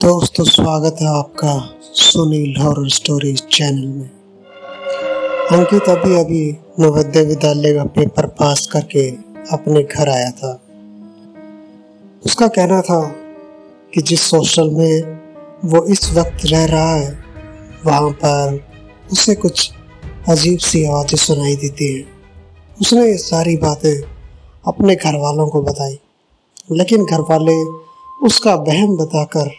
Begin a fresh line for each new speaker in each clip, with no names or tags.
दोस्तों, स्वागत है आपका सुनील हॉरर स्टोरीज चैनल में। अंकित अभी अभी नवोदय विद्यालय का पेपर पास करके अपने घर आया था। उसका कहना था कि जिस हॉस्टल में वो इस वक्त रह रहा है, वहाँ पर उसे कुछ अजीब सी आवाज़ें सुनाई देती हैं। उसने ये सारी बातें अपने घर वालों को बताई, लेकिन घर वाले उसका वहम बताकर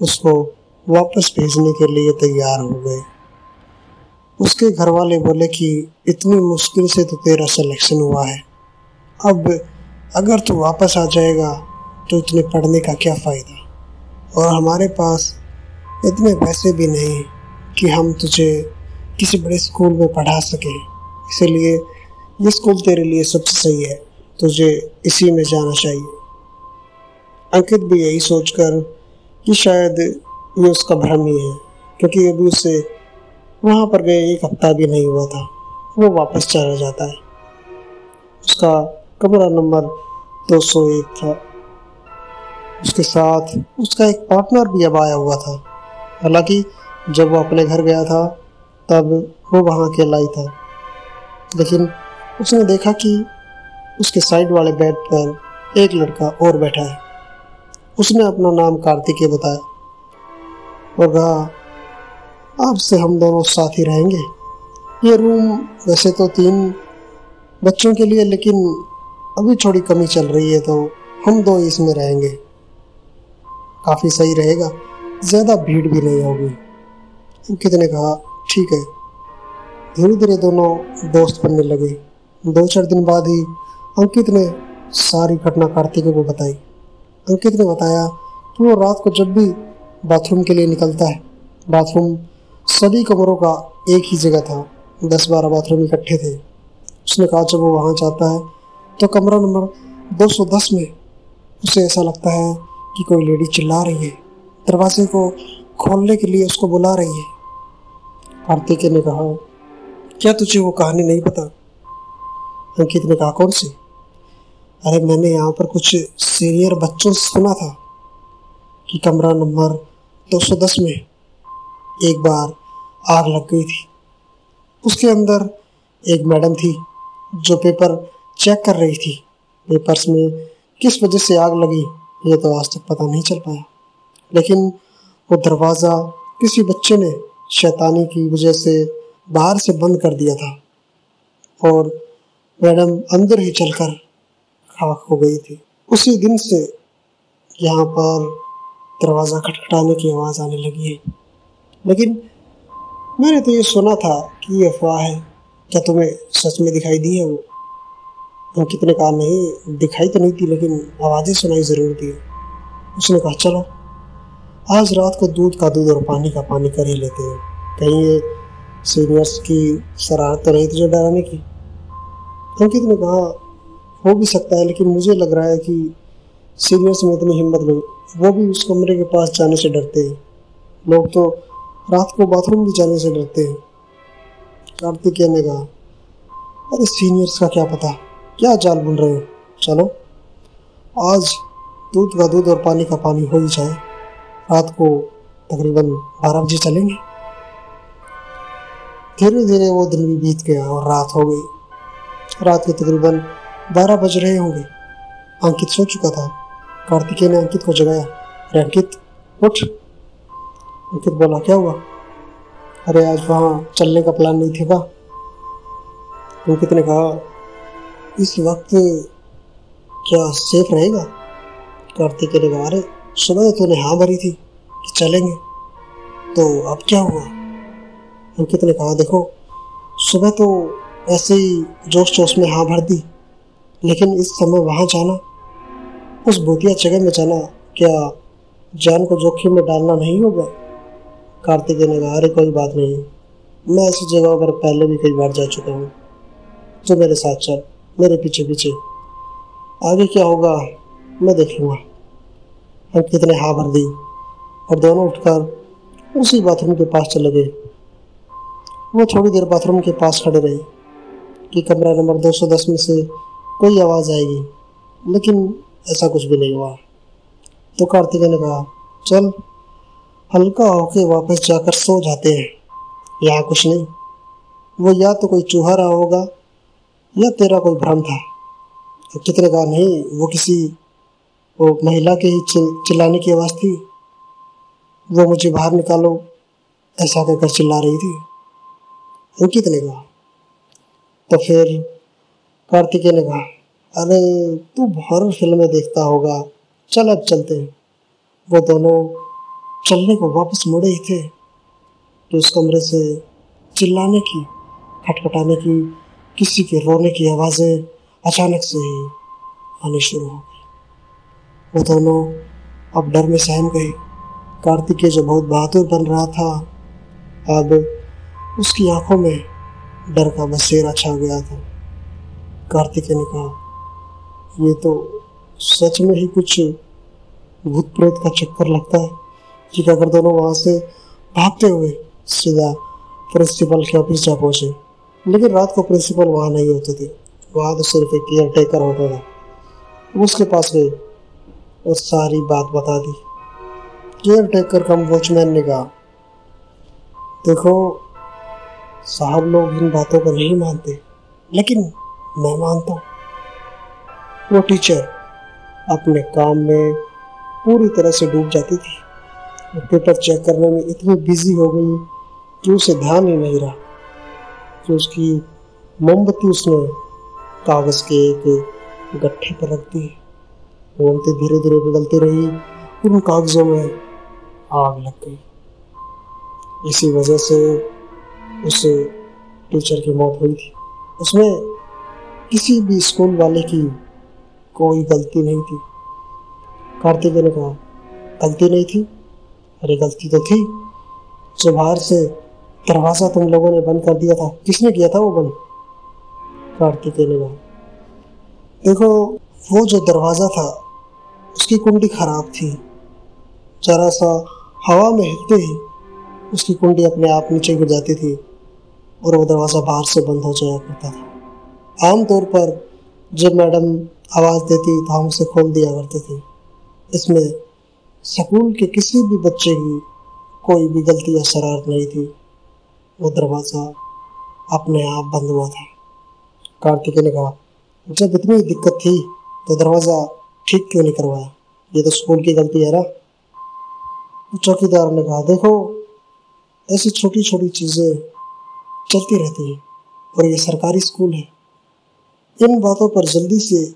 उसको वापस भेजने के लिए तैयार हो गए। उसके घर वाले बोले कि, इतनी मुश्किल से तो तेरा सिलेक्शन हुआ है। अब अगर तू वापस आ जाएगा तो इतने पढ़ने का क्या फ़ायदा? और हमारे पास इतने पैसे भी नहीं कि हम तुझे किसी बड़े स्कूल में पढ़ा सकें। इसीलिए ये स्कूल तेरे लिए सबसे सही है। तुझे इसी में जाना चाहिए। अंकित भी यही सोचकर कि शायद ये उसका भ्रम ही है, क्योंकि अभी उसे वहाँ पर गए एक हफ़्ता भी नहीं हुआ था। वो वापस चला जाता है। उसका कमरा नंबर 201 था। उसके साथ उसका एक पार्टनर भी अब आया हुआ था। हालाँकि जब वो अपने घर गया था, तब वो वहाँ अकेला ही था। लेकिन उसने देखा कि उसके साइड वाले बेड पर एक लड़का और बैठा है। उसने अपना नाम कार्तिकेय बताया और कहा, आपसे हम दोनों साथ ही रहेंगे। ये रूम वैसे तो तीन बच्चों के लिए, लेकिन अभी थोड़ी कमी चल रही है तो हम दो इसमें रहेंगे। काफ़ी सही रहेगा। ज़्यादा भीड़ भी नहीं होगी। अंकित ने कहा, ठीक है। धीरे धीरे दोनों दोस्त बनने लगे। दो चार दिन बाद ही अंकित ने सारी घटना कार्तिक को बताई। अंकित ने बताया कि वो रात को जब भी बाथरूम के लिए निकलता है बाथरूम सभी कमरों का एक ही जगह था, दस बारह बाथरूम इकट्ठे थे। उसने कहा, जब वो वहाँ जाता है तो कमरा नंबर 210 में उसे ऐसा लगता है कि कोई लेडी चिल्ला रही है, दरवाजे को खोलने के लिए उसको बुला रही है। कार्तिक ने कहा, क्या तुझे वो कहानी नहीं पता? अंकित ने कहा, कौन सी? अरे मैंने यहाँ पर कुछ सीनियर बच्चों से सुना था कि कमरा नंबर 210 में एक बार आग लग गई थी। उसके अंदर एक मैडम थी जो पेपर चेक कर रही थी, पेपर्स में किस वजह से आग लगी, ये तो आज तक पता नहीं चल पाया। लेकिन वो दरवाज़ा किसी बच्चे ने शैतानी की वजह से बाहर से बंद कर दिया था और मैडम अंदर ही चलकर खाक हो गई थी। उसी दिन से यहाँ पर दरवाज़ा खटखटाने की आवाज़ आने लगी है। लेकिन मैंने तो ये सुना था कि ये अफवाह है। क्या तुम्हें सच में दिखाई दी है वो? अंकित ने कहा नहीं, दिखाई तो नहीं थी लेकिन आवाज़ें सुनाई ज़रूर थी उसने कहा, चलो, आज रात को दूध का दूध और पानी का पानी कर ही लेते हैं। कहीं ये सीनियर्स की शरारत तो नहीं थी जो डराने की? अंकित ने कहा हो भी सकता है, लेकिन मुझे लग रहा है कि सीनियर्स में इतनी हिम्मत नहीं। वो भी उस कमरे के पास जाने से डरते हैं। लोग तो रात को बाथरूम भी जाने से डरते हैं। कार्तिकेय ने कहा, अरे सीनियर्स का क्या पता? क्या जाल बुन रहे हो? चलो। आज दूध का दूध और पानी का पानी हो ही जाए। रात को तकरीबन बारह बजे चलेंगे। धीरे धीरे वो दिन भी बीत गया और रात हो गई। रात के तकरीबन बारह बज रहे होंगे। अंकित सो चुका था। कार्तिकेय ने अंकित को जगाया। अरे अंकित, उठ। अंकित बोला, क्या हुआ? अरे आज वहाँ चलने का प्लान नहीं था अंकित ने कहा, इस वक्त क्या सेफ़ रहेगा? कार्तिकेय ने कहा, अरे, सुबह तो तूने हाँ भरी थी कि चलेंगे। तो अब क्या हुआ? अंकित ने कहा, देखो, सुबह तो ऐसे ही जोश जोश में हाँ भर दी। लेकिन इस समय वहाँ जाना, उस भूतिया जगह में जाना क्या जान को जोखिम में डालना नहीं होगा? कार्तिक ने कहा, अरे, कोई बात नहीं। मैं ऐसी जगह पर पहले भी कई बार जा चुका हूँ। तो मेरे साथ चल, मेरे पीछे पीछे। आगे क्या होगा, मैं देख लूँगा हम कितने हाँ भर दी और दोनों उठकर उसी बाथरूम के पास चले गए। वो थोड़ी देर बाथरूम के पास खड़े रहे कि कमरा नंबर 210 में से कोई आवाज़ आएगी। लेकिन ऐसा कुछ भी नहीं हुआ। तो कार्तिक ने कहा चल हल्का होके वापस जाकर सो जाते हैं। यहाँ कुछ नहीं। वो या तो कोई चूहा रहा होगा या तेरा कोई भ्रम था। कितने कहा नहीं वो किसी वो महिला के ही चिल, चिल्लाने की आवाज़ थी। वो मुझे बाहर निकालो ऐसा कहकर चिल्ला रही थी। अंकित ने कहा। तो फिर कार्तिकेय ने कहा, अरे, तू हॉरर फ़िल्में देखता होगा। चल अब चलते हैं। वो दोनों चलने को वापस मुड़े ही थे। कि उस कमरे से चिल्लाने की, खटखटाने की, किसी के रोने की आवाज़ें अचानक से ही आनी शुरू हो गई। वो दोनों अब डर में सहम गए कार्तिकेय जो बहुत बहादुर बन रहा था, अब उसकी आँखों में डर का बसेरा छा गया था। कार्तिकेय ने कहा, ये तो सच में ही कुछ भूत प्रेत का चक्कर लगता है कि अगर दोनों वहाँ से भागते हुए सीधा प्रिंसिपल के ऑफ़िस जा पहुँचे। लेकिन रात को प्रिंसिपल वहाँ नहीं होते थे। वहाँ तो सिर्फ़ एक केयर टेकर होता था। उसके पास गए और सारी बात बता दी। केयर टेकर कम वॉचमैन ने कहा, देखो, साहब लोग इन बातों को नहीं मानते, लेकिन मैं मानता हूँ। वो टीचर अपने काम में पूरी तरह से डूब जाती थी। वो पेपर चेक करने में इतनी बिज़ी हो गई कि उसे ध्यान ही नहीं रहा कि उसकी मोमबत्ती उसने कागज़ के एक गट्ठे पर रख दी। मोमबत्ती धीरे धीरे पिघलती रही, उन कागज़ों में आग लग गई। इसी वजह से उस टीचर की मौत हुई थी। उसमें किसी भी स्कूल वाले की कोई गलती नहीं थी। कार्तिक ने कहा, गलती नहीं थी? अरे, गलती तो थी। जो बाहर से दरवाज़ा तुम लोगों ने बंद कर दिया था। किसने किया था वो बंद? कार्तिक ने कहा, देखो, वो जो दरवाज़ा था, उसकी कुंडी खराब थी। जरा सा हवा में हिलते ही उसकी कुंडी अपने आप नीचे गिर जाती थी और वो दरवाज़ा बाहर से बंद हो जाया करता था। आमतौर पर जब मैडम आवाज़ देती तो हम उसे खोल दिया करते थे। इसमें स्कूल के किसी भी बच्चे की कोई भी गलती या शरारत नहीं थी। वो दरवाज़ा अपने आप बंद हुआ था। कार्तिक ने कहा, जब इतनी दिक्कत थी तो दरवाज़ा ठीक क्यों नहीं करवाया? ये तो स्कूल की गलती है ना? चौकीदार ने कहा, देखो, ऐसी छोटी छोटी चीज़ें चलती रहती हैं, और ये सरकारी स्कूल है। इन बातों पर जल्दी से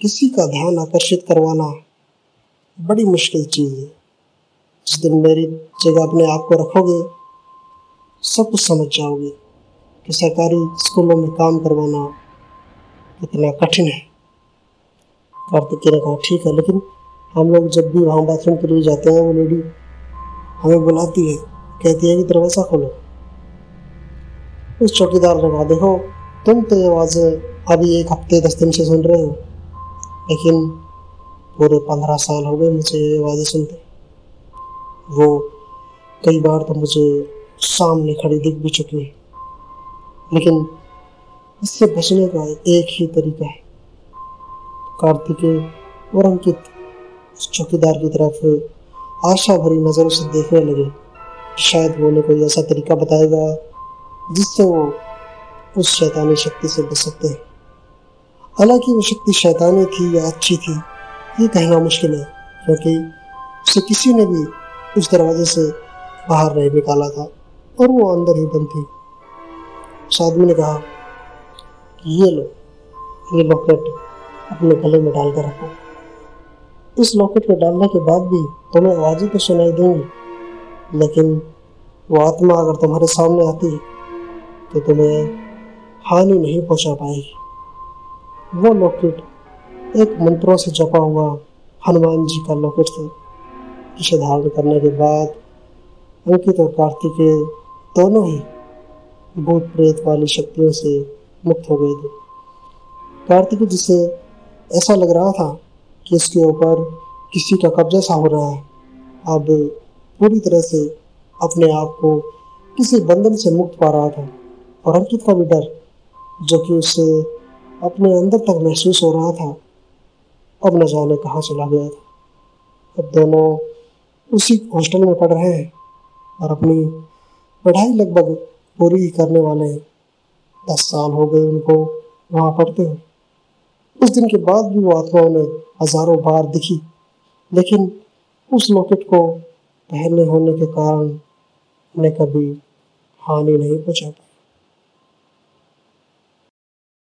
किसी का ध्यान आकर्षित करवाना बड़ी मुश्किल चीज़ है। जिस दिन मेरी जगह अपने आप को रखोगे, सब कुछ समझ जाओगे कि सरकारी स्कूलों में काम करवाना कितना कठिन है। कार्तिक ने कहा, ठीक है, लेकिन हम लोग जब भी वहाँ बाथरूम के लिए जाते हैं, वो लेडी हमें बुलाती है, कहती है कि दरवाज़ा खोलो। उस चौकीदार ने कहा, देखो तुम तो ये आवाज़ें अभी एक हफ़्ते दस दिन से सुन रहे हो, लेकिन पूरे पंद्रह साल हो गए मुझे ये आवाज़ें सुनते। वो कई बार तो मुझे सामने खड़ी दिख भी चुकी है, लेकिन इससे बचने का एक ही तरीका है। कार्तिकेय और अंकित उस चौकीदार की तरफ़ आशा भरी नज़रों से देखने लगे शायद वो उन्हें कोई ऐसा तरीका बताएगा जिससे वो उस शैतानी शक्ति से बच सकते हैं। हालाँकि वो शक्ति शैतानी थी या अच्छी थी, ये कहना मुश्किल है, क्योंकि उसे किसी ने भी उस दरवाजे से बाहर नहीं निकाला था और वो अंदर ही बंद थी। उस आदमी ने कहा कि ये लो, ये लॉकेट अपने गले में डाल कर रखो। इस लॉकेट में डालने के बाद भी तुम्हें आवाज़ें तो सुनाई देंगी, लेकिन वो आत्मा अगर तुम्हारे सामने आती तो तुम्हें हानि नहीं पहुँचा पाएगी वो लॉकेट एक मंत्रों से जपा हुआ हनुमान जी का लॉकेट था, जिसे धारण करने के बाद अंकित और कार्तिकेय दोनों ही भूत प्रेत वाली शक्तियों से मुक्त हो गए थे। कार्तिक जिसे ऐसा लग रहा था कि इसके ऊपर किसी का कब्जा सा हो रहा है, अब पूरी तरह से अपने आप को किसी बंधन से मुक्त पा रहा था, और अंकित का भी डर जो कि उससे अपने अंदर तक महसूस हो रहा था। अब न जाने कहाँ चला गया था। अब दोनों उसी हॉस्टल में पढ़ रहे हैं और अपनी पढ़ाई लगभग पूरी करने वाले हैं दस साल हो गए उनको वहाँ पढ़ते हुए। उस दिन के बाद भी वो आत्मा उन्हें हज़ारों बार दिखी, लेकिन उस लॉकेट को पहनने होने के कारण उन्हें कभी हानि नहीं पहुँचा पाई